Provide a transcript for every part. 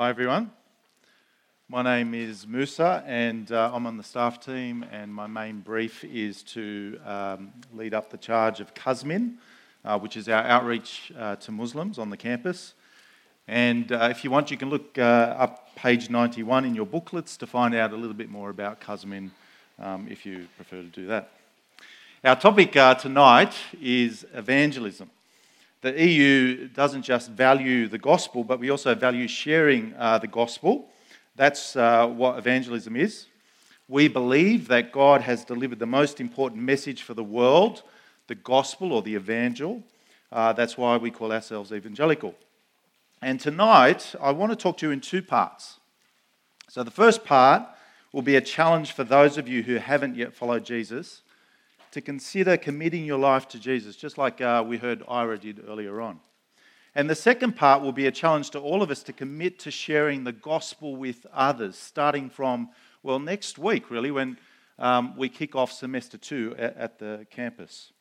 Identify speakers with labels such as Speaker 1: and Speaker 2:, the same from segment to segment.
Speaker 1: Hi, everyone. My name is Musa, and uh, I'm on the staff team. And my main brief is to um, lead up the charge of Qazmin, uh, which is our outreach uh, to Muslims on the campus. And uh, if you want, you can look uh, up page 91 in your booklets to find out a little bit more about Qazmin um, if you prefer to do that. Our topic uh, tonight is evangelism the EU doesn't just value the gospel, but we also value sharing uh, the gospel. That's uh, what evangelism is. We believe that God has delivered the most important message for the world, the gospel or the evangel. Uh, that's why we call ourselves evangelical. And tonight, I want to talk to you in two parts. So, the first part will be a challenge for those of you who haven't yet followed Jesus to consider committing your life to Jesus, just like uh, we heard Ira did earlier on. And the second part will be a challenge to all of us to commit to sharing the gospel with others, starting from, well, next week, really, when um, we kick off semester two at, at the campus.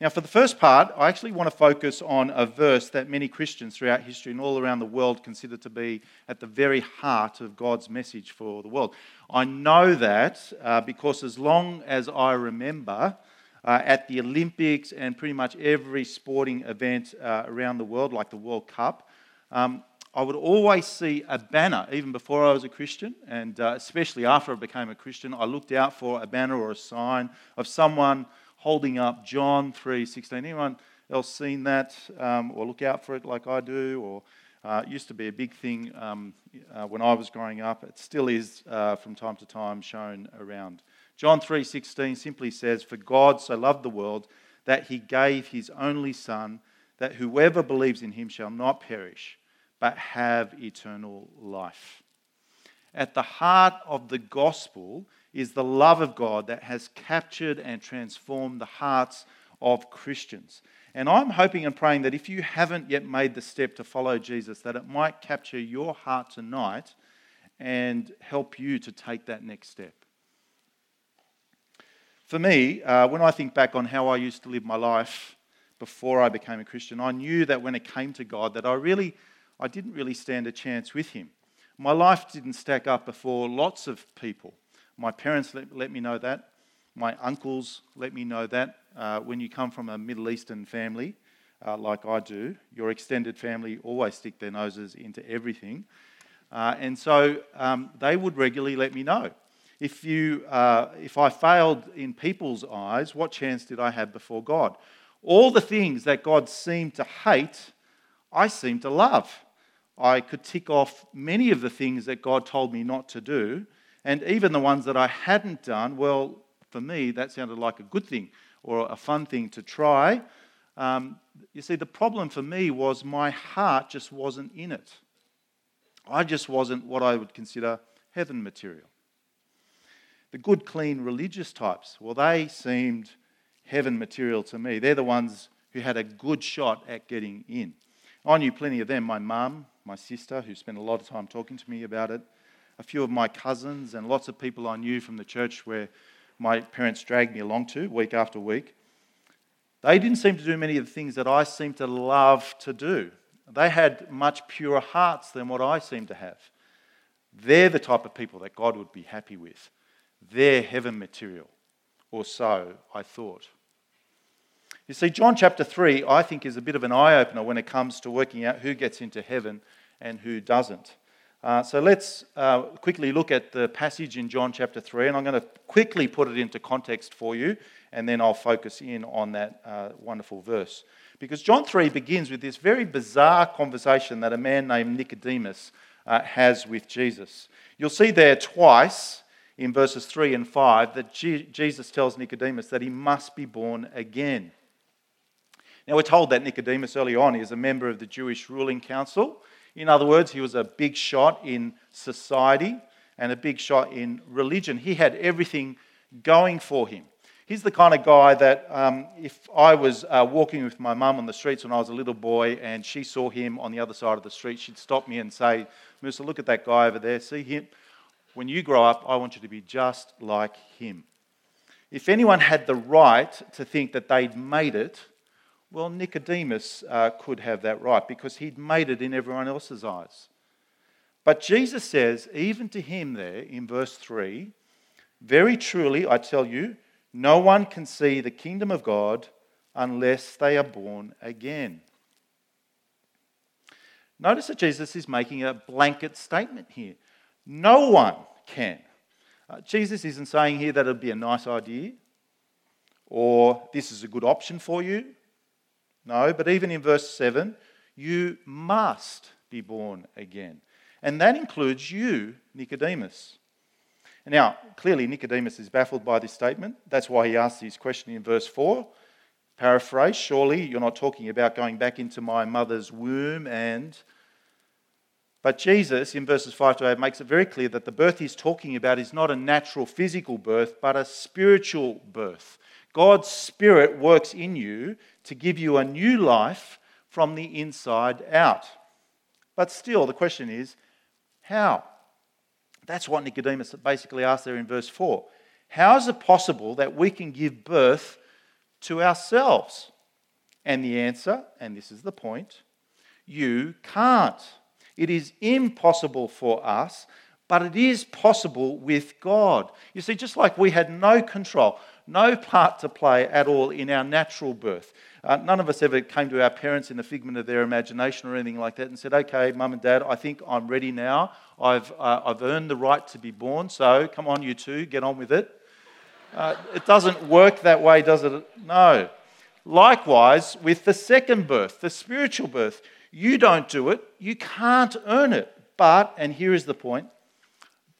Speaker 1: Now, for the first part, I actually want to focus on a verse that many Christians throughout history and all around the world consider to be at the very heart of God's message for the world. I know that uh, because as long as I remember, uh, at the Olympics and pretty much every sporting event uh, around the world, like the World Cup, um, I would always see a banner, even before I was a Christian, and uh, especially after I became a Christian. I looked out for a banner or a sign of someone holding up John 3:16. Anyone else seen that um, or look out for it like I do? Or uh, it used to be a big thing um, uh, when I was growing up. It still is uh, from time to time shown around. John 3:16 simply says, "For God so loved the world that He gave His only Son, that whoever believes in Him shall not perish, but have eternal life." At the heart of the gospel is the love of God that has captured and transformed the hearts of Christians. And I'm hoping and praying that if you haven't yet made the step to follow Jesus, that it might capture your heart tonight and help you to take that next step. For me, uh, when I think back on how I used to live my life before I became a Christian, I knew that when it came to God, that I really, I didn't really stand a chance with Him. My life didn't stack up before lots of people. My parents let, let me know that. My uncles let me know that. Uh, when you come from a Middle Eastern family, uh, like I do, your extended family always stick their noses into everything. Uh, and so um, they would regularly let me know. If, you, uh, if I failed in people's eyes, what chance did I have before God? All the things that God seemed to hate, I seemed to love. I could tick off many of the things that God told me not to do, and even the ones that I hadn't done, well, for me, that sounded like a good thing or a fun thing to try. Um, you see, the problem for me was my heart just wasn't in it. I just wasn't what I would consider heaven material. The good, clean religious types, well, they seemed heaven material to me. They're the ones who had a good shot at getting in. I knew plenty of them. My mum, my sister, who spent a lot of time talking to me about it, a few of my cousins, and lots of people I knew from the church where my parents dragged me along to week after week. They didn't seem to do many of the things that I seem to love to do. They had much purer hearts than what I seem to have. They're the type of people that God would be happy with. They're heaven material, or so I thought. You see, John chapter 3, I think, is a bit of an eye opener when it comes to working out who gets into heaven and who doesn't. Uh, so let's uh, quickly look at the passage in John chapter 3, and I'm going to quickly put it into context for you, and then I'll focus in on that uh, wonderful verse. Because John 3 begins with this very bizarre conversation that a man named Nicodemus uh, has with Jesus. You'll see there twice in verses 3 and 5 that G- Jesus tells Nicodemus that he must be born again. Now, we're told that Nicodemus early on is a member of the Jewish ruling council. In other words, he was a big shot in society and a big shot in religion. He had everything going for him. He's the kind of guy that um, if I was uh, walking with my mum on the streets when I was a little boy and she saw him on the other side of the street, she'd stop me and say, Musa, look at that guy over there. See him? When you grow up, I want you to be just like him. If anyone had the right to think that they'd made it, well, Nicodemus uh, could have that right because he'd made it in everyone else's eyes. But Jesus says, even to him there in verse 3, very truly I tell you, no one can see the kingdom of God unless they are born again. Notice that Jesus is making a blanket statement here. No one can. Uh, Jesus isn't saying here that it'd be a nice idea or this is a good option for you. No, but even in verse 7, you must be born again. And that includes you, Nicodemus. Now, clearly, Nicodemus is baffled by this statement. That's why he asks his question in verse 4. Paraphrase, surely you're not talking about going back into my mother's womb and. But Jesus, in verses 5 to 8, makes it very clear that the birth he's talking about is not a natural physical birth, but a spiritual birth. God's Spirit works in you to give you a new life from the inside out. But still, the question is how? That's what Nicodemus basically asked there in verse 4. How is it possible that we can give birth to ourselves? And the answer, and this is the point, you can't. It is impossible for us, but it is possible with God. You see, just like we had no control, no part to play at all in our natural birth. Uh, none of us ever came to our parents in the figment of their imagination or anything like that and said, okay, mum and dad, I think I'm ready now. I've, uh, I've earned the right to be born, so come on, you two, get on with it. Uh, it doesn't work that way, does it? No. Likewise, with the second birth, the spiritual birth, you don't do it, you can't earn it. But, and here is the point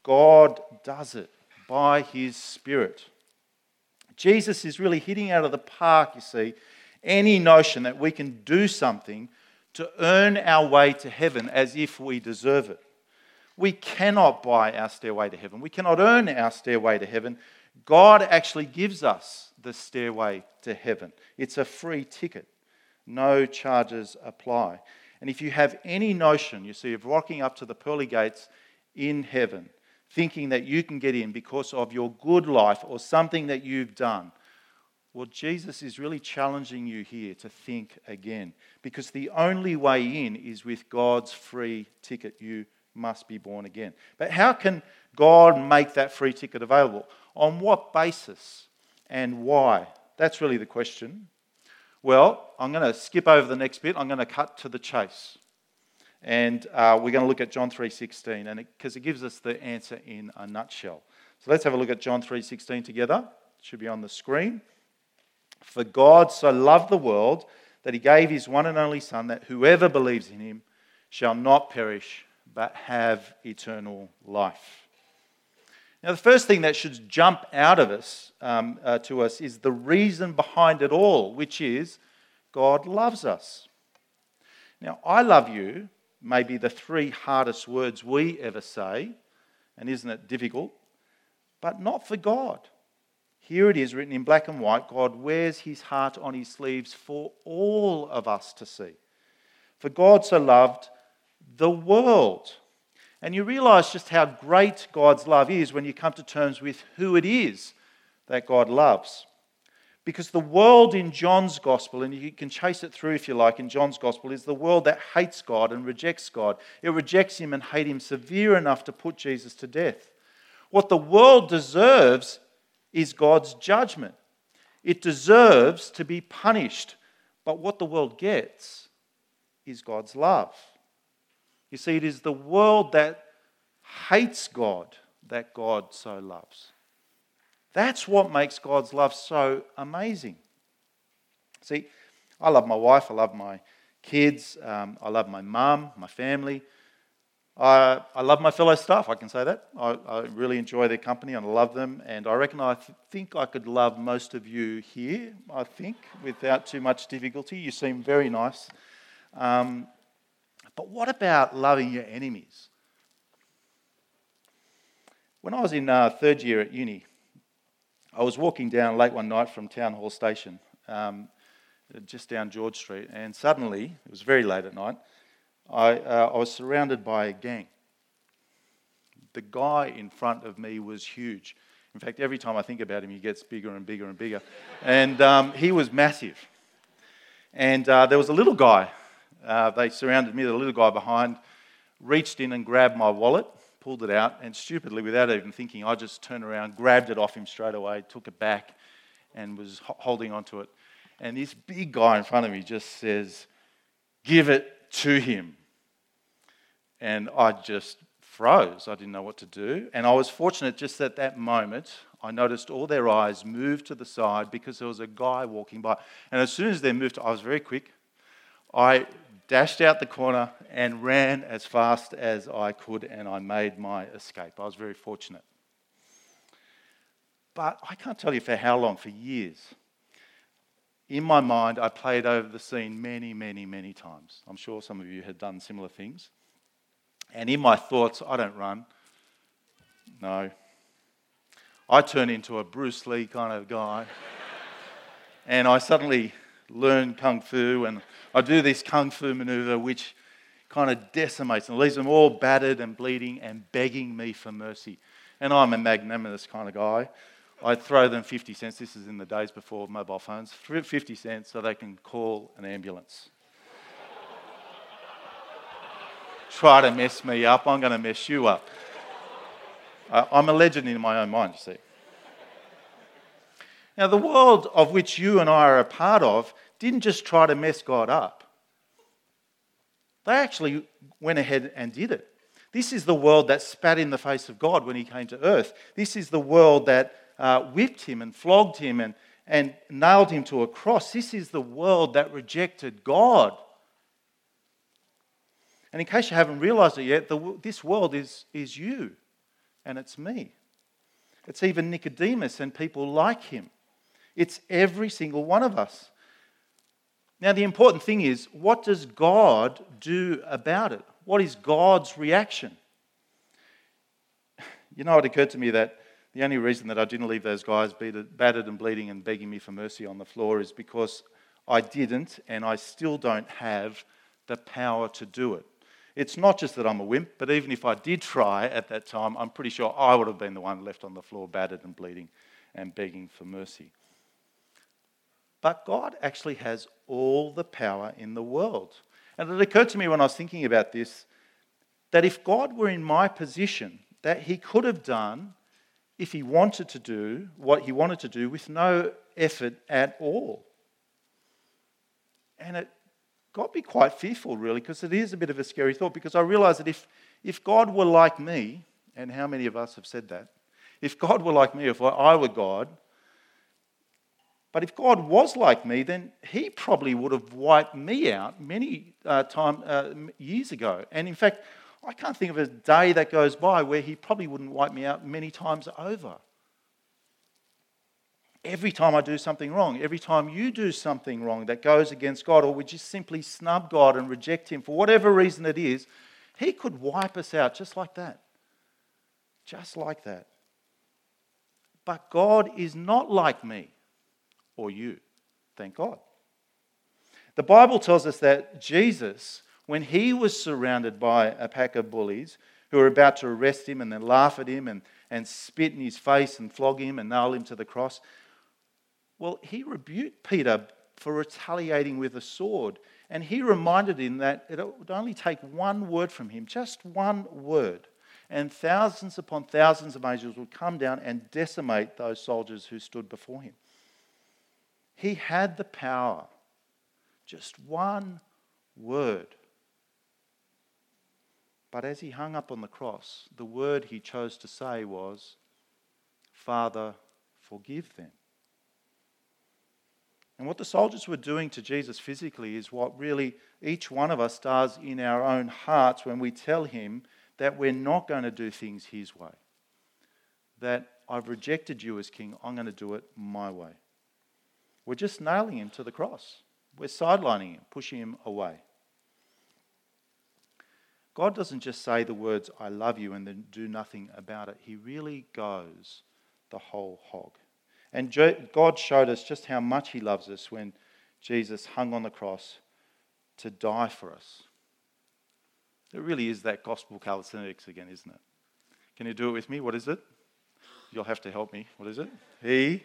Speaker 1: God does it by His Spirit. Jesus is really hitting out of the park, you see, any notion that we can do something to earn our way to heaven as if we deserve it. We cannot buy our stairway to heaven. We cannot earn our stairway to heaven. God actually gives us the stairway to heaven. It's a free ticket, no charges apply. And if you have any notion, you see, of rocking up to the pearly gates in heaven, thinking that you can get in because of your good life or something that you've done, well, Jesus is really challenging you here to think again because the only way in is with God's free ticket. You must be born again. But how can God make that free ticket available? On what basis and why? That's really the question. Well, I'm going to skip over the next bit. I'm going to cut to the chase. And uh, we're going to look at John 3.16 and because it, it gives us the answer in a nutshell. So let's have a look at John 3.16 together. It should be on the screen. For God so loved the world that he gave his one and only Son, that whoever believes in him shall not perish, but have eternal life. Now, the first thing that should jump out of us um, uh, to us is the reason behind it all, which is God loves us. Now, I love you may be the three hardest words we ever say, and isn't it difficult? But not for God. Here it is written in black and white God wears his heart on his sleeves for all of us to see. For God so loved the world. And you realize just how great God's love is when you come to terms with who it is that God loves. Because the world in John's gospel, and you can chase it through if you like, in John's gospel, is the world that hates God and rejects God. It rejects him and hates him severe enough to put Jesus to death. What the world deserves is God's judgment. It deserves to be punished. But what the world gets is God's love. You see, it is the world that hates God that God so loves. That's what makes God's love so amazing. See, I love my wife, I love my kids, um, I love my mum, my family. I, I love my fellow staff, I can say that. I, I really enjoy their company and I love them. And I reckon I th- think I could love most of you here, I think, without too much difficulty. You seem very nice. Um, but what about loving your enemies? When I was in uh, third year at uni, I was walking down late one night from Town Hall Station, um, just down George Street, and suddenly, it was very late at night, I, uh, I was surrounded by a gang. The guy in front of me was huge. In fact, every time I think about him, he gets bigger and bigger and bigger. And um, he was massive. And uh, there was a little guy. Uh, they surrounded me, the little guy behind, reached in and grabbed my wallet, pulled it out, and stupidly, without even thinking, I just turned around, grabbed it off him straight away, took it back, and was holding onto it. And this big guy in front of me just says, Give it to him. And I just froze. I didn't know what to do. And I was fortunate just at that moment, I noticed all their eyes moved to the side because there was a guy walking by. And as soon as they moved, I was very quick. I dashed out the corner and ran as fast as I could, and I made my escape. I was very fortunate. But I can't tell you for how long, for years. In my mind, I played over the scene many, many, many times. I'm sure some of you had done similar things. And in my thoughts, I don't run. No. I turn into a Bruce Lee kind of guy. and I suddenly learn Kung Fu and I do this Kung Fu maneuver which kind of decimates and leaves them all battered and bleeding and begging me for mercy. And I'm a magnanimous kind of guy. I throw them 50 cents. This is in the days before mobile phones. 50 cents so they can call an ambulance. Try to mess me up, I'm going to mess you up. I'm a legend in my own mind, you see. Now, the world of which you and I are a part of didn't just try to mess God up, they actually went ahead and did it. This is the world that spat in the face of God when he came to earth. This is the world that uh, whipped him and flogged him and, and nailed him to a cross. This is the world that rejected God. And in case you haven't realized it yet, the, this world is, is you and it's me. It's even Nicodemus and people like him. It's every single one of us. Now, the important thing is what does God do about it? What is God's reaction? You know, it occurred to me that the only reason that I didn't leave those guys battered and bleeding and begging me for mercy on the floor is because I didn't and I still don't have the power to do it. It's not just that I'm a wimp, but even if I did try at that time, I'm pretty sure I would have been the one left on the floor, battered and bleeding and begging for mercy. But God actually has all the power in the world. And it occurred to me when I was thinking about this that if God were in my position, that He could have done, if He wanted to do what He wanted to do, with no effort at all. And it got me quite fearful, really, because it is a bit of a scary thought. Because I realised that if, if God were like me, and how many of us have said that? If God were like me, if I were God, but if God was like me, then He probably would have wiped me out many uh, time, uh, years ago. And in fact, I can't think of a day that goes by where He probably wouldn't wipe me out many times over. Every time I do something wrong, every time you do something wrong that goes against God, or we just simply snub God and reject Him for whatever reason it is, He could wipe us out just like that. Just like that. But God is not like me or you. Thank God. The Bible tells us that Jesus, when he was surrounded by a pack of bullies who were about to arrest him and then laugh at him and, and spit in his face and flog him and nail him to the cross, well, he rebuked Peter for retaliating with a sword. And he reminded him that it would only take one word from him, just one word, and thousands upon thousands of angels would come down and decimate those soldiers who stood before him. He had the power. Just one word. But as he hung up on the cross, the word he chose to say was, Father, forgive them. And what the soldiers were doing to Jesus physically is what really each one of us does in our own hearts when we tell him that we're not going to do things his way. That I've rejected you as king, I'm going to do it my way. We're just nailing him to the cross. We're sidelining him, pushing him away. God doesn't just say the words, I love you, and then do nothing about it. He really goes the whole hog. And God showed us just how much He loves us when Jesus hung on the cross to die for us. It really is that gospel calisthenics again, isn't it? Can you do it with me? What is it? You'll have to help me. What is it? He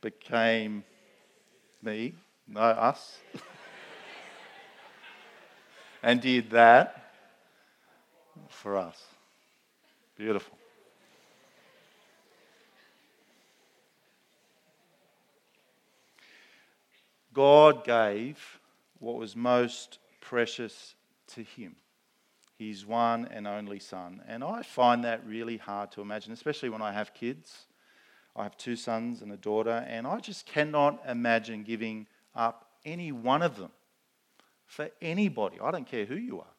Speaker 1: became me, no, us, and did that for us. Beautiful. God gave what was most precious to him, his one and only son. And I find that really hard to imagine, especially when I have kids. I have two sons and a daughter, and I just cannot imagine giving up any one of them for anybody. I don't care who you are.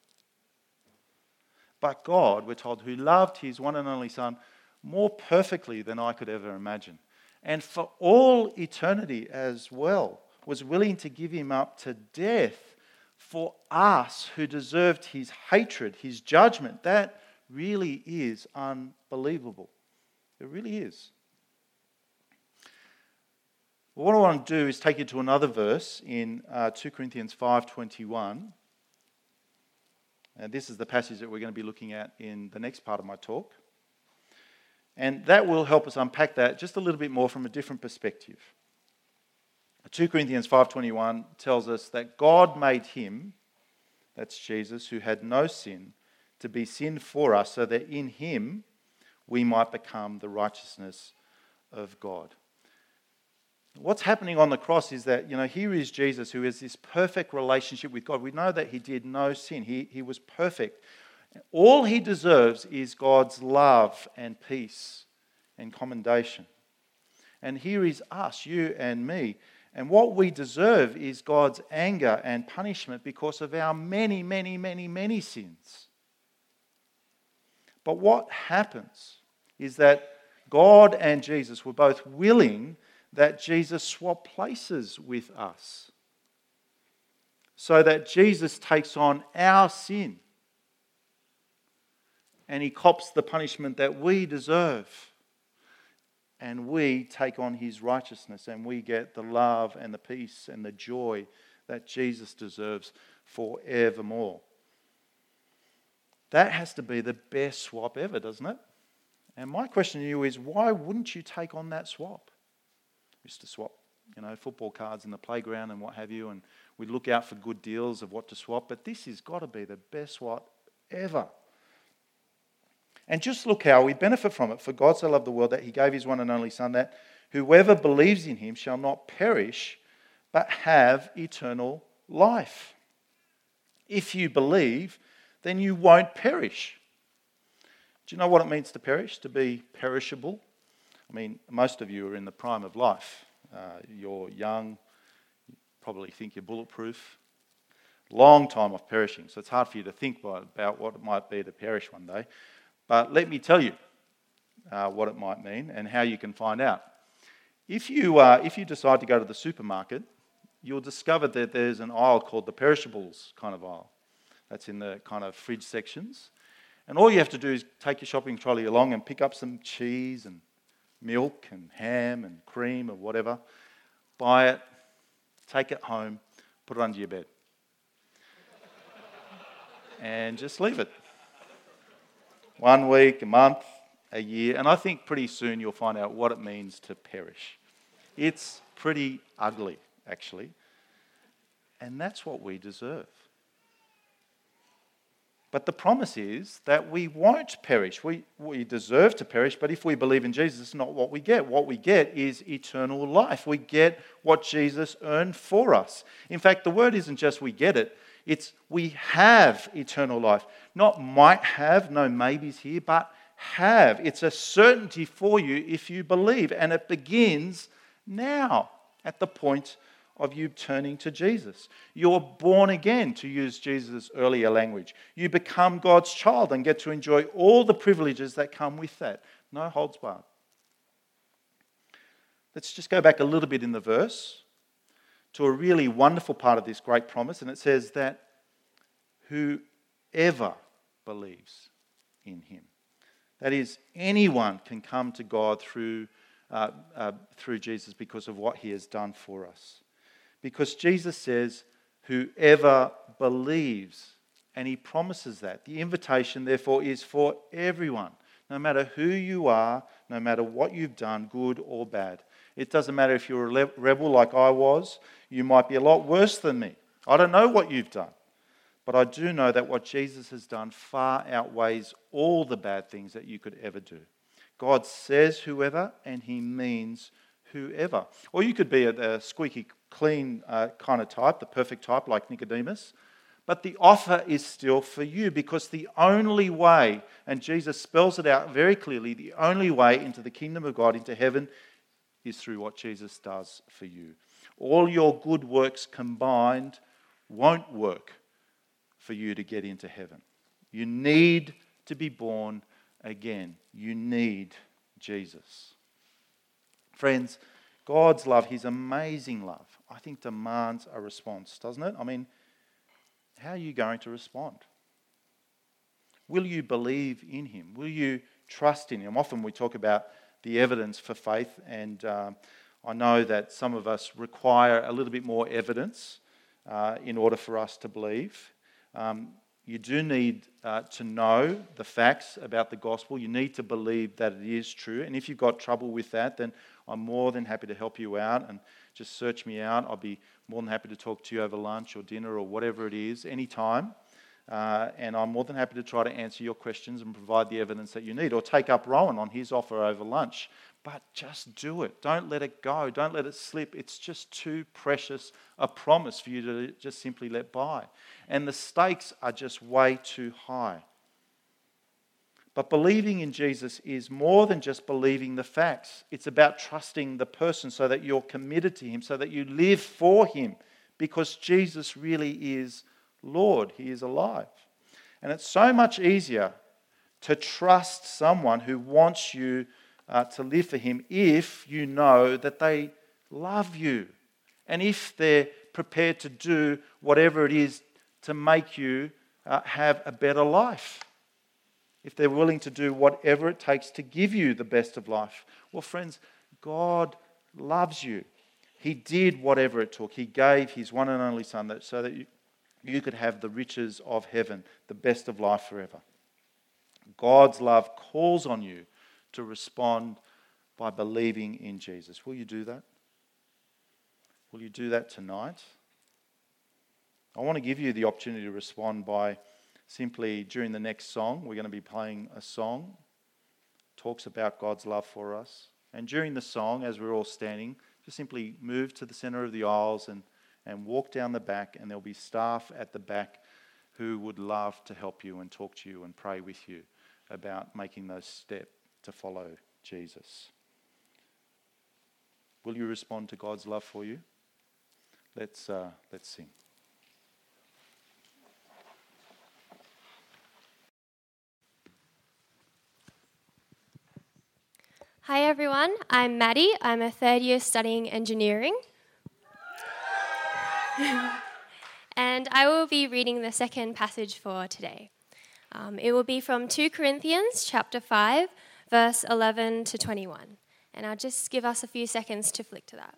Speaker 1: But God, we're told, who loved his one and only Son more perfectly than I could ever imagine, and for all eternity as well, was willing to give him up to death for us who deserved his hatred, his judgment. That really is unbelievable. It really is. What I want to do is take you to another verse in uh, 2 Corinthians 5:21. And this is the passage that we're going to be looking at in the next part of my talk. And that will help us unpack that just a little bit more from a different perspective. 2 Corinthians 5:21 tells us that God made him that's Jesus who had no sin to be sin for us so that in him we might become the righteousness of God. What's happening on the cross is that, you know, here is Jesus who has this perfect relationship with God. We know that he did no sin, he, he was perfect. All he deserves is God's love and peace and commendation. And here is us, you and me. And what we deserve is God's anger and punishment because of our many, many, many, many sins. But what happens is that God and Jesus were both willing that Jesus swap places with us so that Jesus takes on our sin and he cops the punishment that we deserve and we take on his righteousness and we get the love and the peace and the joy that Jesus deserves forevermore. That has to be the best swap ever, doesn't it? And my question to you is why wouldn't you take on that swap? Used to swap, you know, football cards in the playground and what have you, and we'd look out for good deals of what to swap, but this has got to be the best swap ever. And just look how we benefit from it. For God so loved the world that he gave his one and only Son, that whoever believes in him shall not perish, but have eternal life. If you believe, then you won't perish. Do you know what it means to perish? To be perishable? I mean, most of you are in the prime of life. Uh, you're young, you probably think you're bulletproof. Long time of perishing, so it's hard for you to think about what it might be to perish one day. But let me tell you uh, what it might mean and how you can find out. If you, uh, if you decide to go to the supermarket, you'll discover that there's an aisle called the perishables kind of aisle. That's in the kind of fridge sections. And all you have to do is take your shopping trolley along and pick up some cheese and milk and ham and cream or whatever. Buy it, take it home, put it under your bed. and just leave it one week, a month, a year, and I think pretty soon you'll find out what it means to perish. It's pretty ugly, actually. And that's what we deserve. But the promise is that we won't perish. We, we deserve to perish, but if we believe in Jesus, it's not what we get. What we get is eternal life. We get what Jesus earned for us. In fact, the word isn't just we get it, it's we have eternal life. Not might have, no maybes here, but have. It's a certainty for you if you believe. And it begins now at the point of you turning to Jesus. You're born again, to use Jesus' earlier language. You become God's child and get to enjoy all the privileges that come with that. No holds barred. Let's just go back a little bit in the verse to a really wonderful part of this great promise, and it says that whoever believes in him. That is, anyone can come to God through, uh, uh, through Jesus because of what he has done for us. Because Jesus says, whoever believes, and he promises that. The invitation, therefore, is for everyone, no matter who you are, no matter what you've done, good or bad. It doesn't matter if you're a rebel like I was, you might be a lot worse than me. I don't know what you've done. But I do know that what Jesus has done far outweighs all the bad things that you could ever do. God says whoever, and he means whoever. Or you could be a, a squeaky clean uh, kind of type, the perfect type like Nicodemus. But the offer is still for you because the only way, and Jesus spells it out very clearly, the only way into the kingdom of God, into heaven, is through what Jesus does for you. All your good works combined won't work for you to get into heaven. You need to be born again. You need Jesus. Friends, God's love, His amazing love, I think demands a response, doesn't it? I mean, how are you going to respond? Will you believe in Him? Will you trust in Him? Often we talk about the evidence for faith, and uh, I know that some of us require a little bit more evidence uh, in order for us to believe. Um, you do need uh, to know the facts about the gospel. You need to believe that it is true. And if you've got trouble with that, then I'm more than happy to help you out and just search me out. I'll be more than happy to talk to you over lunch or dinner or whatever it is, anytime. Uh, and I'm more than happy to try to answer your questions and provide the evidence that you need, or take up Rowan on his offer over lunch. But just do it. Don't let it go. Don't let it slip. It's just too precious a promise for you to just simply let by. And the stakes are just way too high. But believing in Jesus is more than just believing the facts. It's about trusting the person so that you're committed to Him, so that you live for Him, because Jesus really is Lord. He is alive. And it's so much easier to trust someone who wants you uh, to live for Him if you know that they love you and if they're prepared to do whatever it is to make you uh, have a better life. If they're willing to do whatever it takes to give you the best of life. Well, friends, God loves you. He did whatever it took. He gave His one and only Son so that you, you could have the riches of heaven, the best of life forever. God's love calls on you to respond by believing in Jesus. Will you do that? Will you do that tonight? I want to give you the opportunity to respond by simply during the next song, we're going to be playing a song talks about God's love for us. And during the song, as we're all standing, just simply move to the center of the aisles and and walk down the back, and there'll be staff at the back who would love to help you and talk to you and pray with you about making those steps to follow Jesus. Will you respond to God's love for you? Let's, uh, let's sing.
Speaker 2: Hi everyone, I'm Maddie. I'm a third year studying engineering. and I will be reading the second passage for today. Um, it will be from 2 Corinthians chapter 5, verse 11 to 21. And I'll just give us a few seconds to flick to that.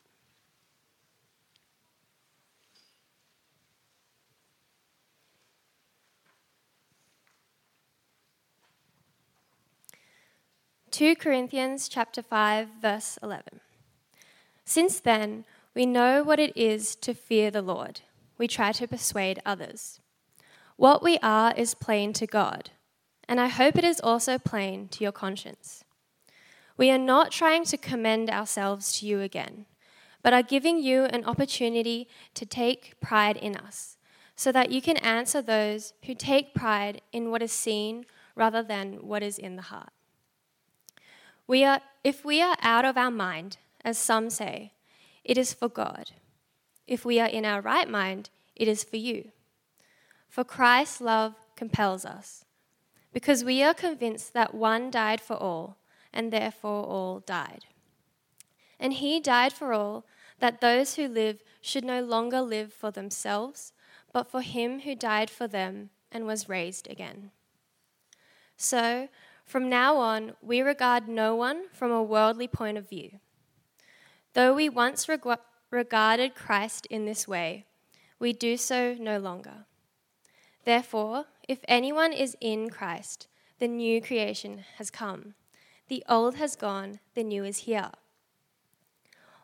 Speaker 2: Two Corinthians chapter 5 verse 11. Since then we know what it is to fear the Lord. We try to persuade others. What we are is plain to God, and I hope it is also plain to your conscience. We are not trying to commend ourselves to you again, but are giving you an opportunity to take pride in us, so that you can answer those who take pride in what is seen rather than what is in the heart. We are, if we are out of our mind, as some say, it is for God. If we are in our right mind, it is for you. For Christ's love compels us, because we are convinced that one died for all, and therefore all died. And he died for all, that those who live should no longer live for themselves, but for him who died for them and was raised again. So, from now on, we regard no one from a worldly point of view. Though we once reg- regarded Christ in this way, we do so no longer. Therefore, if anyone is in Christ, the new creation has come. The old has gone, the new is here.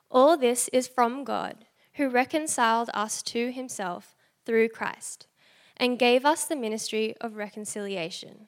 Speaker 2: All this is from God, who reconciled us to himself through Christ, and gave us the ministry of reconciliation.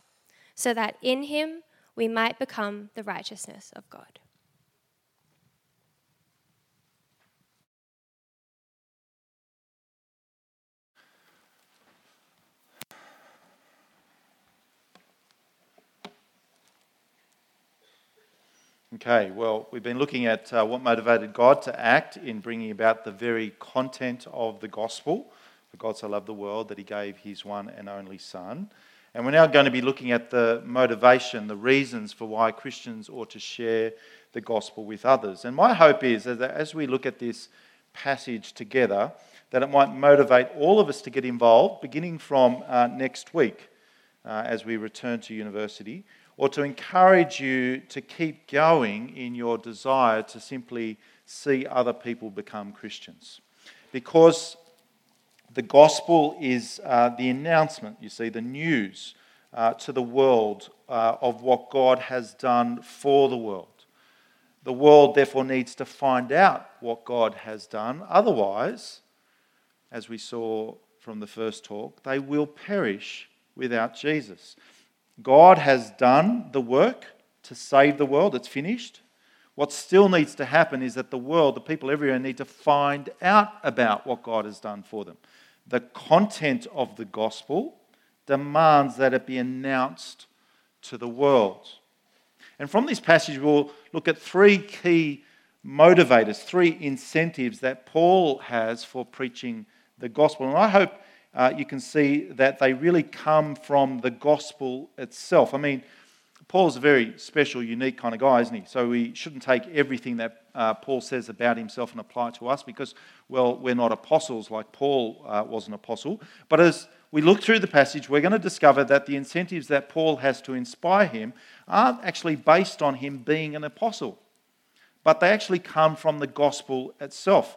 Speaker 2: so that in him we might become the righteousness of God.
Speaker 1: Okay, well, we've been looking at uh, what motivated God to act in bringing about the very content of the gospel. For God so loved the world that he gave his one and only Son. And we're now going to be looking at the motivation, the reasons for why Christians ought to share the gospel with others. And my hope is that as we look at this passage together, that it might motivate all of us to get involved, beginning from uh, next week uh, as we return to university, or to encourage you to keep going in your desire to simply see other people become Christians. Because the gospel is uh, the announcement, you see, the news uh, to the world uh, of what God has done for the world. The world, therefore, needs to find out what God has done. Otherwise, as we saw from the first talk, they will perish without Jesus. God has done the work to save the world, it's finished. What still needs to happen is that the world, the people everywhere, need to find out about what God has done for them the content of the gospel demands that it be announced to the world. And from this passage, we'll look at three key motivators, three incentives that Paul has for preaching the gospel. And I hope uh, you can see that they really come from the gospel itself. I mean, Paul's a very special, unique kind of guy, isn't he? So we shouldn't take everything that uh, Paul says about himself and apply it to us because, well, we're not apostles like Paul uh, was an apostle. But as we look through the passage, we're going to discover that the incentives that Paul has to inspire him aren't actually based on him being an apostle, but they actually come from the gospel itself.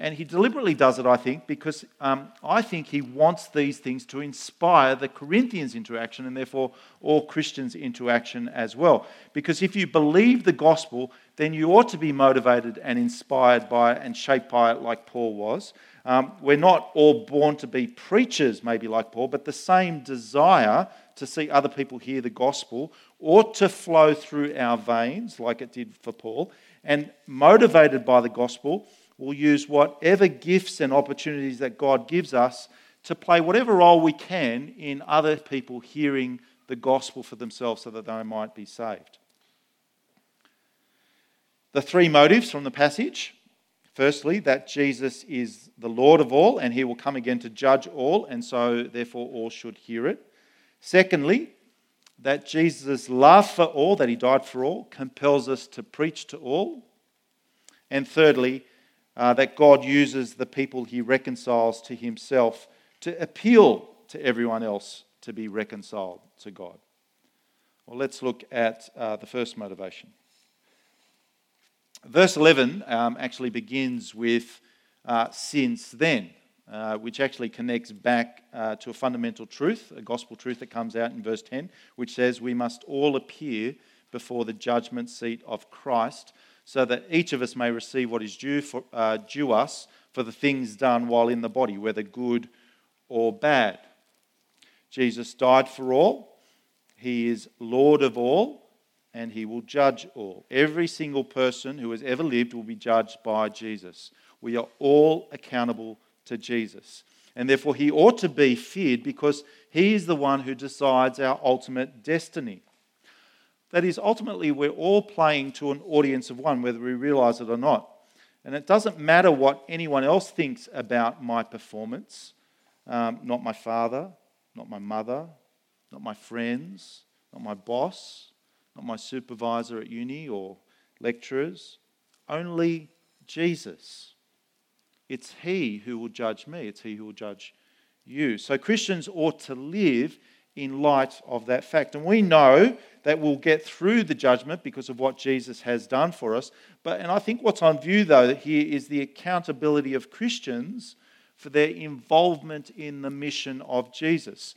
Speaker 1: And he deliberately does it, I think, because um, I think he wants these things to inspire the Corinthians into action and therefore all Christians into action as well. Because if you believe the gospel, then you ought to be motivated and inspired by it and shaped by it like Paul was. Um, we're not all born to be preachers, maybe like Paul, but the same desire to see other people hear the gospel ought to flow through our veins, like it did for Paul. And motivated by the gospel, we'll use whatever gifts and opportunities that God gives us to play whatever role we can in other people hearing the gospel for themselves so that they might be saved. The three motives from the passage firstly, that Jesus is the Lord of all and he will come again to judge all, and so therefore all should hear it. Secondly, that Jesus' love for all, that he died for all, compels us to preach to all. And thirdly, uh, that God uses the people he reconciles to himself to appeal to everyone else to be reconciled to God. Well, let's look at uh, the first motivation. Verse 11 um, actually begins with uh, since then, uh, which actually connects back uh, to a fundamental truth, a gospel truth that comes out in verse 10, which says, We must all appear before the judgment seat of Christ so that each of us may receive what is due, for, uh, due us for the things done while in the body, whether good or bad. Jesus died for all, He is Lord of all, and He will judge all. Every single person who has ever lived will be judged by Jesus. We are all accountable to Jesus. And therefore, He ought to be feared because He is the one who decides our ultimate destiny. That is, ultimately, we're all playing to an audience of one, whether we realize it or not. And it doesn't matter what anyone else thinks about my performance um, not my father, not my mother, not my friends, not my boss, not my supervisor at uni or lecturers. Only Jesus. It's He who will judge me, it's He who will judge you. So Christians ought to live in light of that fact. And we know that we'll get through the judgment because of what Jesus has done for us. But and I think what's on view though here is the accountability of Christians for their involvement in the mission of Jesus.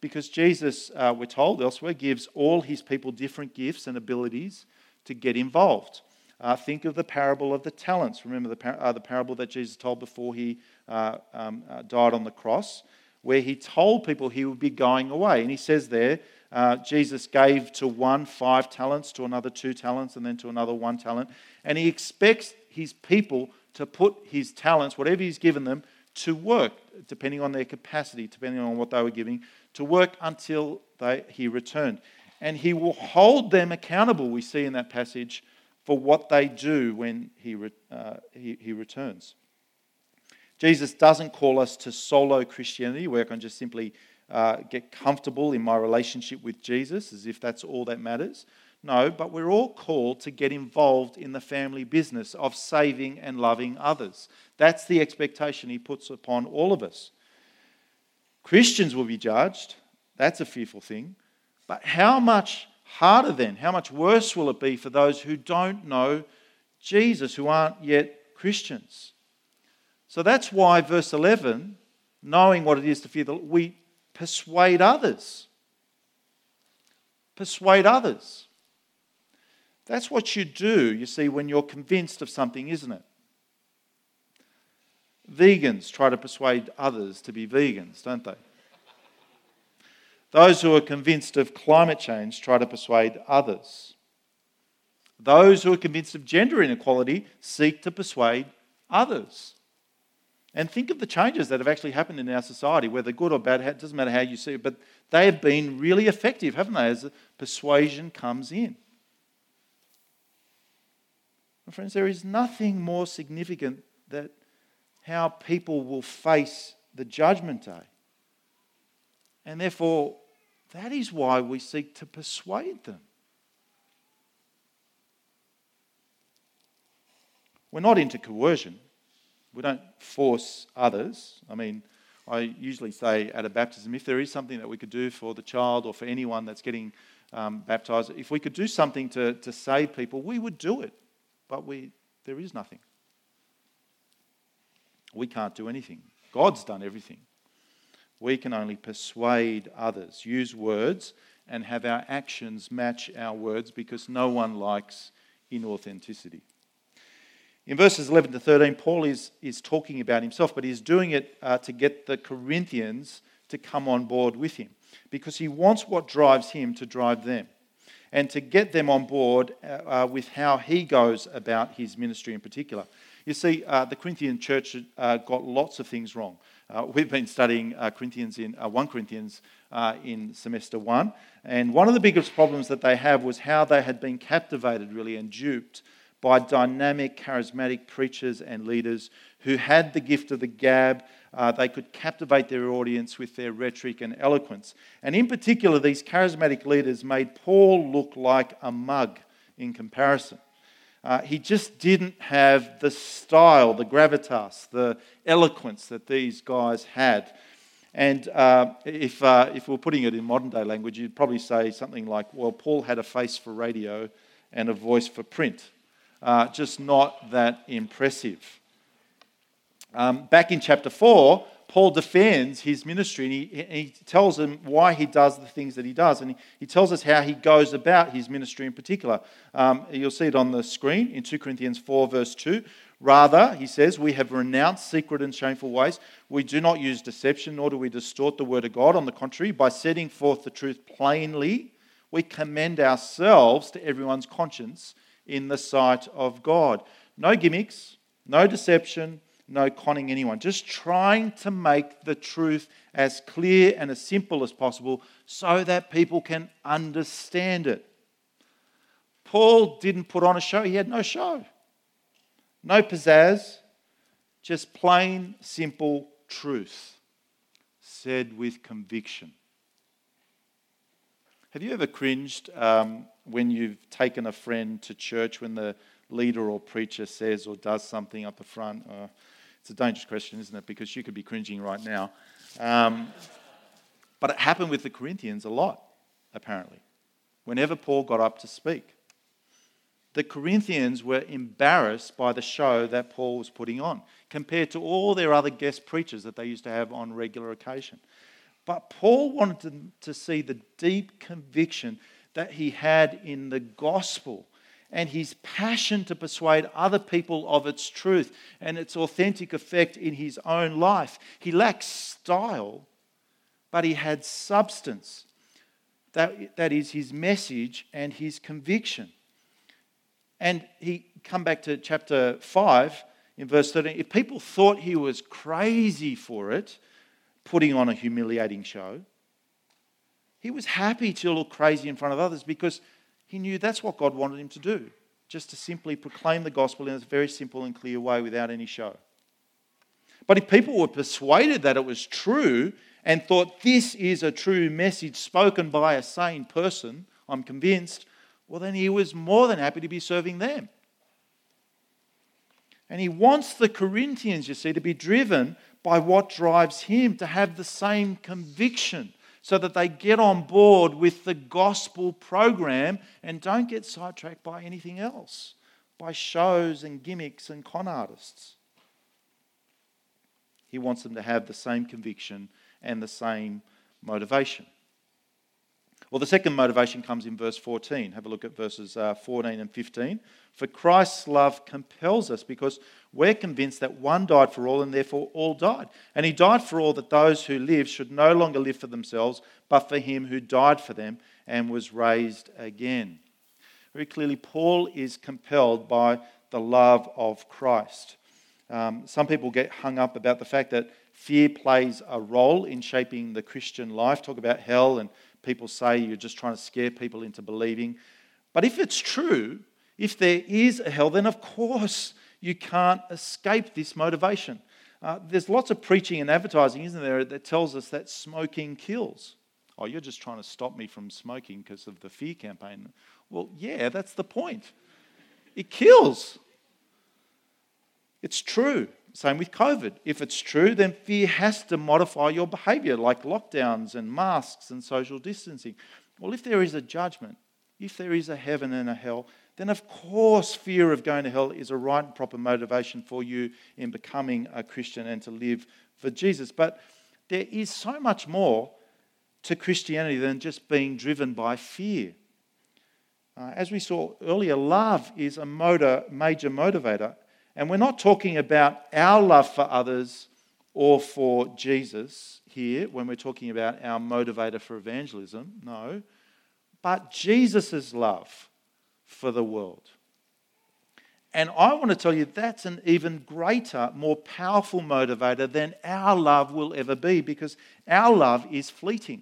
Speaker 1: Because Jesus, uh, we're told elsewhere, gives all his people different gifts and abilities to get involved. Uh, think of the parable of the talents. Remember the, par- uh, the parable that Jesus told before he uh, um, uh, died on the cross, where he told people he would be going away. And he says there, uh, Jesus gave to one five talents, to another two talents, and then to another one talent. And he expects his people to put his talents, whatever he's given them, to work, depending on their capacity, depending on what they were giving, to work until they, he returned. And he will hold them accountable, we see in that passage, for what they do when he, uh, he, he returns. Jesus doesn't call us to solo Christianity, where I can just simply uh, get comfortable in my relationship with Jesus, as if that's all that matters. No, but we're all called to get involved in the family business of saving and loving others. That's the expectation he puts upon all of us. Christians will be judged. That's a fearful thing. But how much harder then, how much worse will it be for those who don't know Jesus, who aren't yet Christians? So that's why, verse 11, knowing what it is to fear the we persuade others. Persuade others. That's what you do, you see, when you're convinced of something, isn't it? Vegans try to persuade others to be vegans, don't they? Those who are convinced of climate change try to persuade others. Those who are convinced of gender inequality seek to persuade others. And think of the changes that have actually happened in our society, whether good or bad, it doesn't matter how you see it, but they have been really effective, haven't they, as persuasion comes in. My friends, there is nothing more significant that how people will face the judgment day. And therefore, that is why we seek to persuade them. We're not into coercion. We don't force others. I mean, I usually say at a baptism, if there is something that we could do for the child or for anyone that's getting um, baptized, if we could do something to, to save people, we would do it but we, there is nothing. We can't do anything. God's done everything. We can only persuade others, use words, and have our actions match our words because no one likes inauthenticity. In verses 11 to 13, Paul is, is talking about himself, but he's doing it uh, to get the Corinthians to come on board with him because he wants what drives him to drive them and to get them on board uh, uh, with how he goes about his ministry in particular. You see, uh, the Corinthian church uh, got lots of things wrong. Uh, we've been studying Corinthians in 1 Corinthians in semester one, and one of the biggest problems that they have was how they had been captivated, really, and duped by dynamic, charismatic preachers and leaders who had the gift of the gab. Uh, they could captivate their audience with their rhetoric and eloquence. And in particular, these charismatic leaders made Paul look like a mug in comparison. Uh, he just didn't have the style, the gravitas, the eloquence that these guys had. And uh, if, uh, if we're putting it in modern day language, you'd probably say something like, well, Paul had a face for radio and a voice for print uh, just not that impressive. Um, back in chapter 4, Paul defends his ministry and he, he tells them why he does the things that he does. And he, he tells us how he goes about his ministry in particular. Um, you'll see it on the screen in 2 Corinthians 4, verse 2. Rather, he says, we have renounced secret and shameful ways. We do not use deception, nor do we distort the word of God. On the contrary, by setting forth the truth plainly, we commend ourselves to everyone's conscience in the sight of God. No gimmicks, no deception, no conning anyone. Just trying to make the truth as clear and as simple as possible so that people can understand it. Paul didn't put on a show, he had no show. No pizzazz, just plain, simple truth said with conviction. Have you ever cringed um, when you've taken a friend to church when the leader or preacher says or does something up the front? Uh, it's a dangerous question, isn't it? Because you could be cringing right now. Um, but it happened with the Corinthians a lot, apparently, whenever Paul got up to speak. The Corinthians were embarrassed by the show that Paul was putting on compared to all their other guest preachers that they used to have on regular occasion. But Paul wanted to, see the deep conviction that he had in the gospel and his passion to persuade other people of its truth and its authentic effect in his own life. He lacked style, but he had substance. That, that is his message and his conviction. And he come back to chapter 5 in verse 13. If people thought he was crazy for it, putting on a humiliating show, he was happy to look crazy in front of others because he knew that's what God wanted him to do, just to simply proclaim the gospel in a very simple and clear way without any show. But if people were persuaded that it was true and thought this is a true message spoken by a sane person, I'm convinced, well, then he was more than happy to be serving them. And he wants the Corinthians, you see, to be driven by what drives him, to have the same conviction so that they get on board with the gospel program and don't get sidetracked by anything else, by shows and gimmicks and con artists. He wants them to have the same conviction and the same motivation. Well, the second motivation comes in verse 14. Have a look at verses uh, 14 and 15. For Christ's love compels us because we're convinced that one died for all and therefore all died. And he died for all that those who live should no longer live for themselves, but for him who died for them and was raised again. Very clearly, Paul is compelled by the love of Christ. Um, some people get hung up about the fact that fear plays a role in shaping the Christian life. Talk about hell and people say you're just trying to scare people into believing. But if it's true, if there is a hell, then of course you can't escape this motivation. Uh, there's lots of preaching and advertising, isn't there, that tells us that smoking kills. Oh, you're just trying to stop me from smoking because of the fear campaign. Well, yeah, that's the point. It kills. It's true. Same with COVID. If it's true, then fear has to modify your behavior, like lockdowns and masks and social distancing. Well, if there is a judgment, if there is a heaven and a hell, then of course fear of going to hell is a right and proper motivation for you in becoming a Christian and to live for Jesus. But there is so much more to Christianity than just being driven by fear. Uh, as we saw earlier, love is a motor, major motivator. And we're not talking about our love for others or for Jesus here when we're talking about our motivator for evangelism. No. But Jesus' love for the world. And I want to tell you that's an even greater, more powerful motivator than our love will ever be because our love is fleeting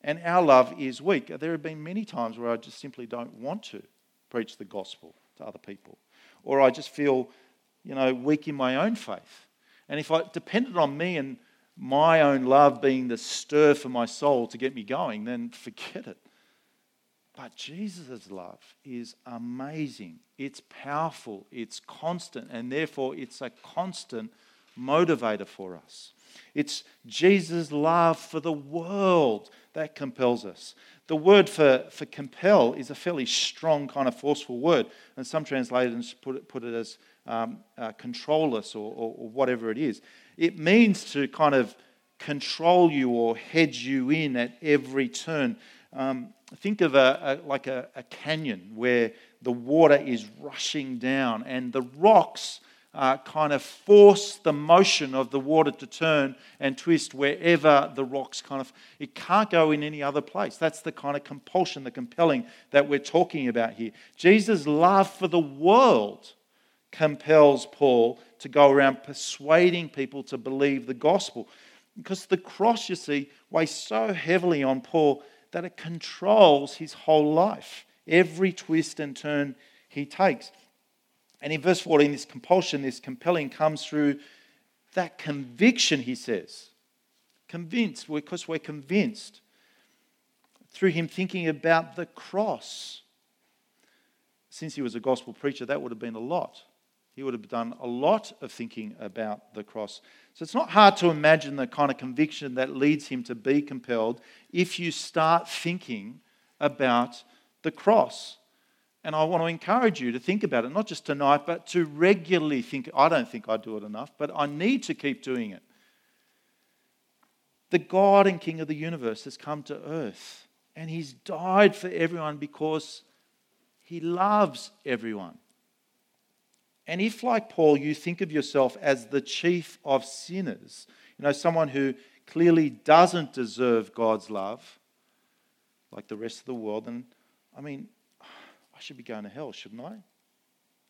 Speaker 1: and our love is weak. There have been many times where I just simply don't want to preach the gospel to other people or I just feel, you know, weak in my own faith. And if I depended on me and my own love being the stir for my soul to get me going, then forget it. But Jesus' love is amazing. It's powerful, it's constant, and therefore it's a constant motivator for us. It's Jesus' love for the world that compels us. The word for, for compel is a fairly strong, kind of forceful word, and some translators put it, put it as um, uh, control us or, or, or whatever it is. It means to kind of control you or hedge you in at every turn. Um, think of a, a like a, a, canyon where the water is rushing down and the rocks uh, kind of force the motion of the water to turn and twist wherever the rocks kind of it can't go in any other place. That's the kind of compulsion the compelling that we're talking about here. Jesus love for the world compels paul to go around persuading people to believe the gospel. Because the cross you see weighs so heavily on paul that it controls his whole life every twist and turn he takes and in verse 14, this compulsion, this compelling comes through that conviction, he says. Convinced, because we're convinced. Through him thinking about the cross. Since he was a gospel preacher, that would have been a lot. He would have done a lot of thinking about the cross. So it's not hard to imagine the kind of conviction that leads him to be compelled if you start thinking about the cross. And I want to encourage you to think about it, not just tonight, but to regularly think. I don't think I do it enough, but I need to keep doing it. The God and King of the universe has come to earth, and He's died for everyone because He loves everyone. And if, like Paul, you think of yourself as the chief of sinners, you know, someone who clearly doesn't deserve God's love, like the rest of the world, then, I mean, should be going to hell, shouldn't I?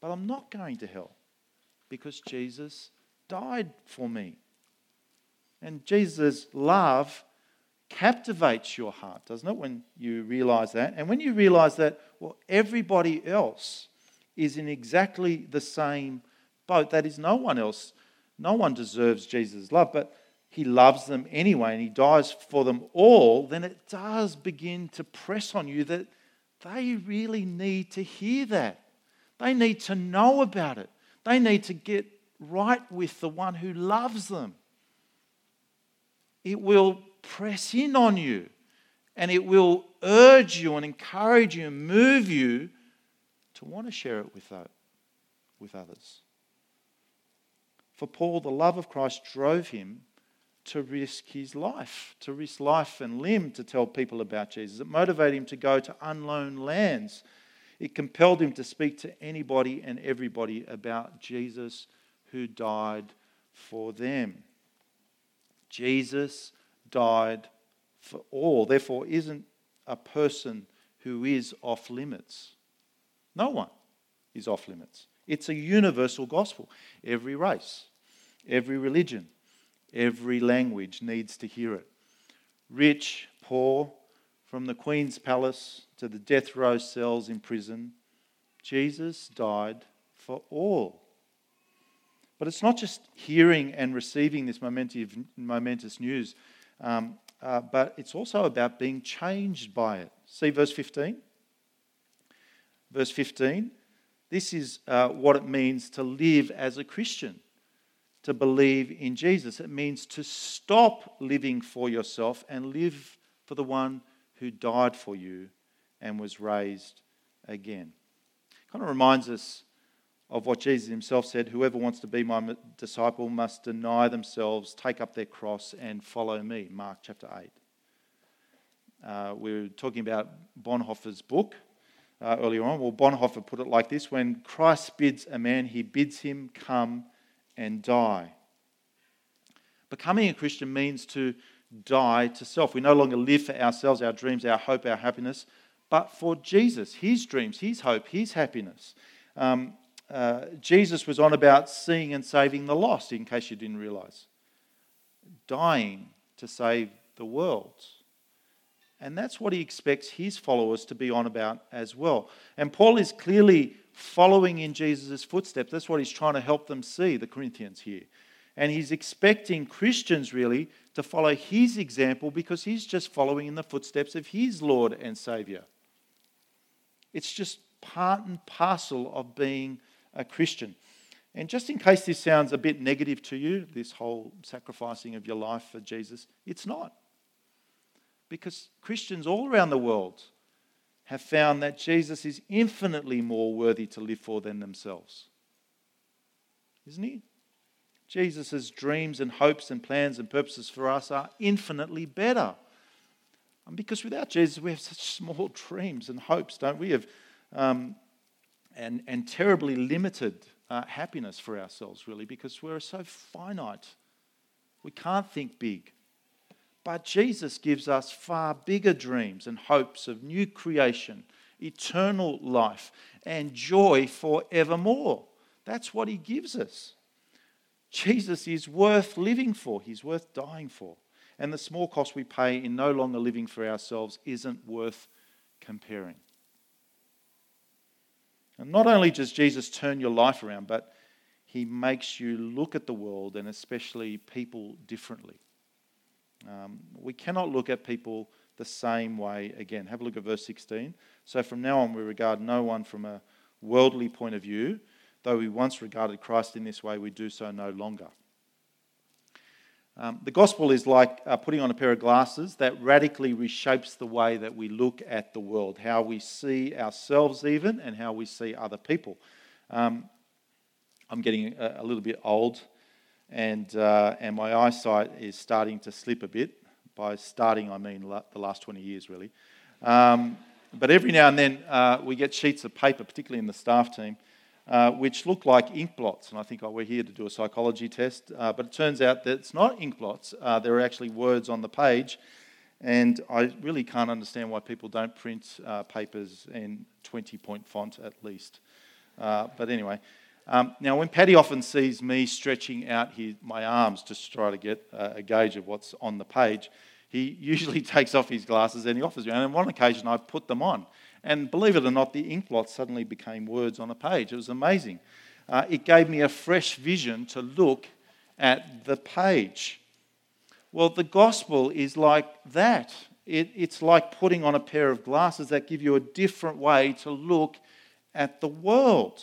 Speaker 1: But I'm not going to hell because Jesus died for me. And Jesus' love captivates your heart, doesn't it, when you realize that? And when you realize that, well, everybody else is in exactly the same boat. That is, no one else, no one deserves Jesus' love, but he loves them anyway and he dies for them all, then it does begin to press on you that they really need to hear that. They need to know about it. They need to get right with the one who loves them. It will press in on you and it will urge you and encourage you and move you to want to share it with, with others. For Paul, the love of Christ drove him to risk his life, to risk life and limb to tell people about Jesus. It motivated him to go to unknown lands. It compelled him to speak to anybody and everybody about Jesus who died for them. Jesus died for all, therefore, isn't a person who is off limits. No one is off limits. It's a universal gospel. Every race, every religion, every language needs to hear it. Rich, poor, from the Queen's palace to the death row cells in prison, Jesus died for all. But it's not just hearing and receiving this momentous news, um, uh, but it's also about being changed by it. See verse 15? verse 15. This is uh, what it means to live as a Christian, to believe in Jesus. It means to stop living for yourself and live for the one who died for you and was raised again. It Kind of reminds us of what Jesus himself said whoever wants to be my disciple must deny themselves, take up their cross, and follow me. Mark chapter 8. Uh, we were talking about Bonhoeffer's book, uh, earlier on. Well, Bonhoeffer put it like this When Christ bids a man, he bids him come and die. Becoming a Christian means to die to self. We no longer live for ourselves, our dreams, our hope, our happiness, but for Jesus, his dreams, his hope, his happiness. Um, uh, Jesus was on about seeing and saving the lost, in case you didn't realize. Dying to save the world. And that's what he expects his followers to be on about as well. And Paul is clearly following in Jesus' footsteps. That's what he's trying to help them see, the Corinthians here. And he's expecting Christians really to follow his example because he's just following in the footsteps of his Lord and Savior. It's just part and parcel of being a Christian. And just in case this sounds a bit negative to you, this whole sacrificing of your life for Jesus, it's not. Because Christians all around the world have found that Jesus is infinitely more worthy to live for than themselves. Isn't he? Jesus' dreams and hopes and plans and purposes for us are infinitely better. And because without Jesus, we have such small dreams and hopes, don't we? Of, um, and, and terribly limited uh, happiness for ourselves, really, because we're so finite. We can't think big. But Jesus gives us far bigger dreams and hopes of new creation, eternal life, and joy forevermore. That's what he gives us. Jesus is worth living for, he's worth dying for. And the small cost we pay in no longer living for ourselves isn't worth comparing. And not only does Jesus turn your life around, but he makes you look at the world and especially people differently. Um, we cannot look at people the same way again. Have a look at verse 16. So from now on, we regard no one from a worldly point of view. Though we once regarded Christ in this way, we do so no longer. Um, the gospel is like uh, putting on a pair of glasses that radically reshapes the way that we look at the world, how we see ourselves, even, and how we see other people. Um, I'm getting a, a, little bit old, and, uh, and my eyesight is starting to slip a bit. By starting, I mean la- the last 20 years, really. Um, but every now and then, uh, we get sheets of paper, particularly in the staff team, uh, which look like ink blots. And I think oh, we're here to do a psychology test. Uh, but it turns out that it's not ink blots, uh, there are actually words on the page. And I really can't understand why people don't print uh, papers in 20 point font at least. But anyway, um, now when Paddy often sees me stretching out his, my arms to try to get a gauge of what's on the page, he usually takes off his glasses and he offers me. And on one occasion, I put them on. And believe it or not, the ink blot suddenly became words on a page. It was amazing. Uh, it gave me a fresh vision to look at the page. Well, the gospel is like that. It, it's like putting on a pair of glasses that give you a different way to look at the world.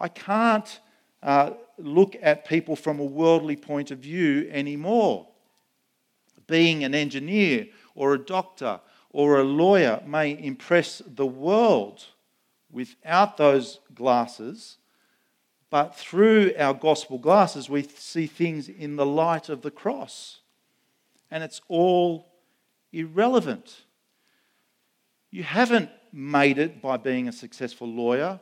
Speaker 1: I can't uh, look at people from a worldly point of view anymore. Being an engineer or a doctor or a lawyer may impress the world without those glasses, but through our gospel glasses, we see things in the light of the cross. And it's all irrelevant. You haven't made it by being a successful lawyer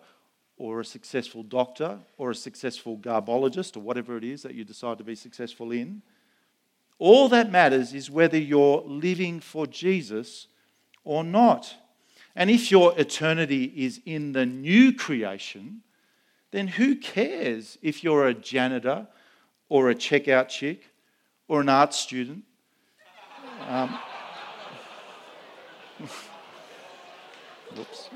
Speaker 1: or a successful doctor or a successful garbologist or whatever it is that you decide to be successful in. All that matters is whether you're living for Jesus or not. And if your eternity is in the new creation, then who cares if you're a janitor or a checkout chick or an art student? Um, whoops.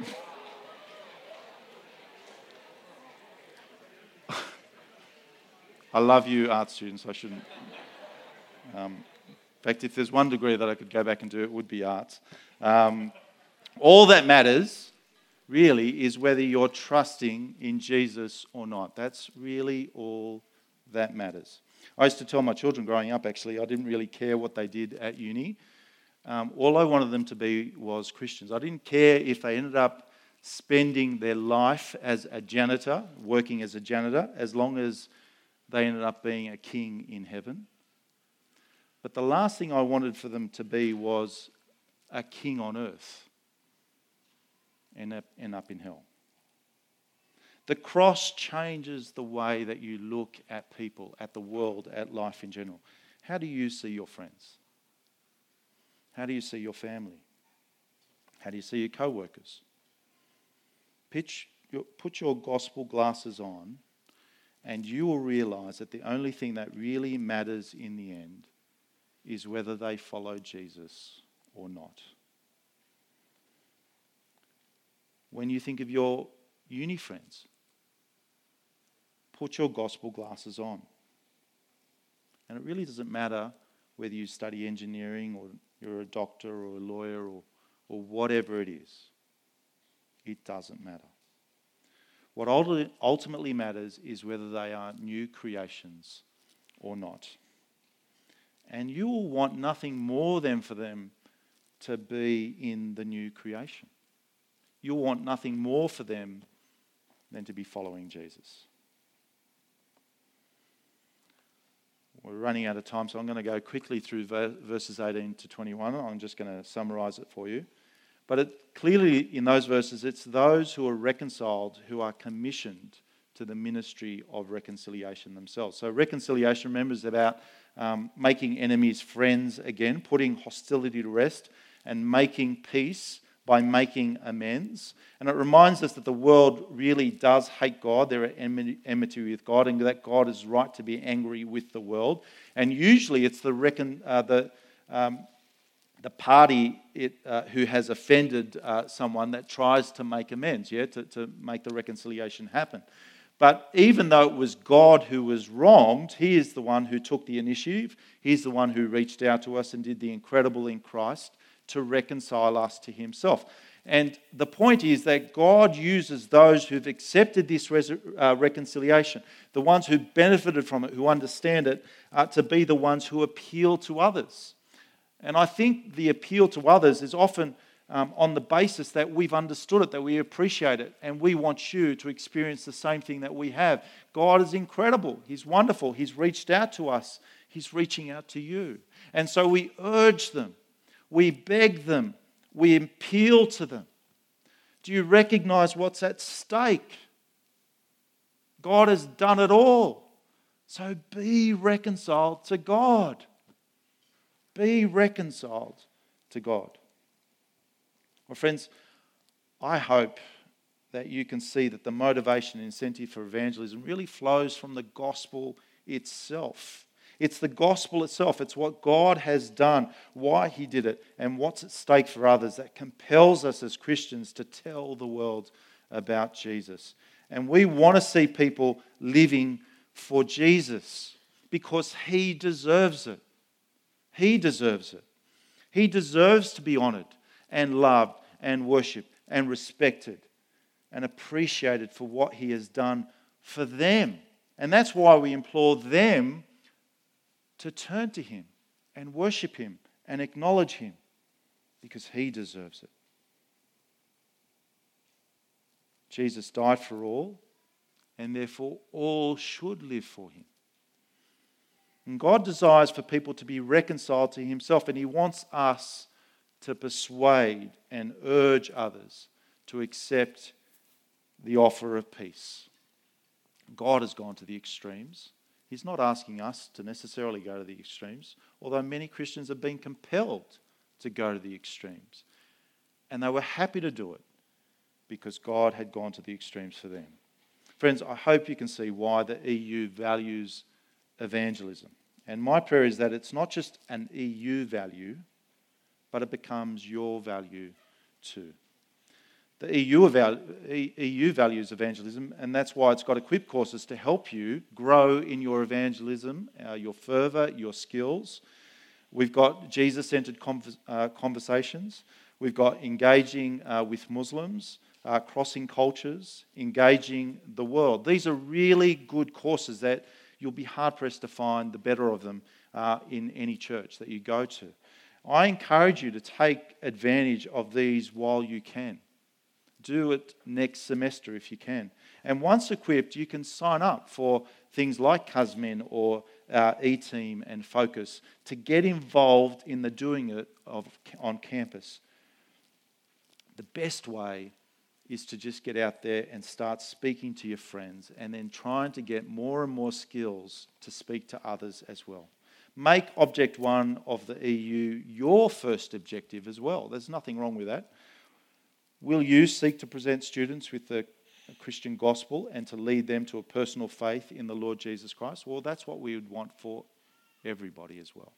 Speaker 1: I love you, art students. I shouldn't. Um, in fact, if there's one degree that I could go back and do, it would be arts. Um, all that matters, really, is whether you're trusting in Jesus or not. That's really all that matters. I used to tell my children growing up, actually, I didn't really care what they did at uni. Um, all I wanted them to be was Christians. I didn't care if they ended up spending their life as a janitor, working as a janitor, as long as they ended up being a king in heaven. But the last thing I wanted for them to be was a king on earth and up, up in hell. The cross changes the way that you look at people, at the world, at life in general. How do you see your friends? How do you see your family? How do you see your co workers? Put your gospel glasses on, and you will realize that the only thing that really matters in the end is whether they follow Jesus or not. When you think of your uni friends, put your gospel glasses on. And it really doesn't matter whether you study engineering or you're a doctor or a lawyer or, or whatever it is. It doesn't matter. What ultimately matters is whether they are new creations or not. And you will want nothing more than for them to be in the new creation. You'll want nothing more for them than to be following Jesus. We're running out of time, so I'm going to go quickly through verses 18 to 21. I'm just going to summarize it for you. But it, clearly, in those verses, it's those who are reconciled who are commissioned to the ministry of reconciliation themselves. So, reconciliation, remember, is about um, making enemies friends again, putting hostility to rest, and making peace by making amends. And it reminds us that the world really does hate God. There are enmity with God, and that God is right to be angry with the world. And usually it's the, reckon, uh, the, um, the party it, uh, who has offended uh, someone that tries to make amends, yeah, to, to make the reconciliation happen. But even though it was God who was wronged, He is the one who took the initiative. He's the one who reached out to us and did the incredible in Christ to reconcile us to Himself. And the point is that God uses those who've accepted this res- uh, reconciliation, the ones who benefited from it, who understand it, uh, to be the ones who appeal to others. And I think the appeal to others is often um, on the basis that we've understood it, that we appreciate it, and we want you to experience the same thing that we have. God is incredible. He's wonderful. He's reached out to us, He's reaching out to you. And so we urge them, we beg them, we appeal to them. Do you recognize what's at stake? God has done it all. So be reconciled to God. Be reconciled to God. Well, friends, I hope that you can see that the motivation and incentive for evangelism really flows from the gospel itself. It's the gospel itself. It's what God has done, why He did it, and what's at stake for others that compels us as Christians to tell the world about Jesus. And we want to see people living for Jesus because He deserves it. He deserves it. He deserves to be honored and loved and worshiped and respected and appreciated for what He has done for them. And that's why we implore them to turn to Him and worship Him and acknowledge Him because He deserves it. Jesus died for all, and therefore all should live for Him. And God desires for people to be reconciled to Himself, and He wants us to persuade and urge others to accept the offer of peace. God has gone to the extremes. He's not asking us to necessarily go to the extremes, although many Christians have been compelled to go to the extremes. And they were happy to do it because God had gone to the extremes for them. Friends, I hope you can see why the EU values evangelism. And my prayer is that it's not just an EU value, but it becomes your value too. The EU, EU values evangelism, and that's why it's got equip courses to help you grow in your evangelism, uh, your fervour, your skills. We've got Jesus centered uh, conversations. We've got engaging uh, with Muslims, uh, crossing cultures, engaging the world. These are really good courses that you'll be hard pressed to find the better of them uh, in any church that you go to. I encourage you to take advantage of these while you can. Do it next semester if you can. And once equipped, you can sign up for things like Cosmin or uh, E-Team and Focus to get involved in the doing it of, on campus. The best way is to just get out there and start speaking to your friends and then trying to get more and more skills to speak to others as well. Make Object One of the EU your first objective as well. There's nothing wrong with that. Will you seek to present students with the Christian gospel and to lead them to a personal faith in the Lord Jesus Christ? Well, that's what we would want for everybody as well.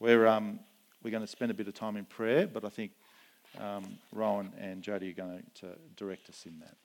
Speaker 1: We're, um, we're going to spend a bit of time in prayer, but I think um, Rowan and Jody are going to direct us in that.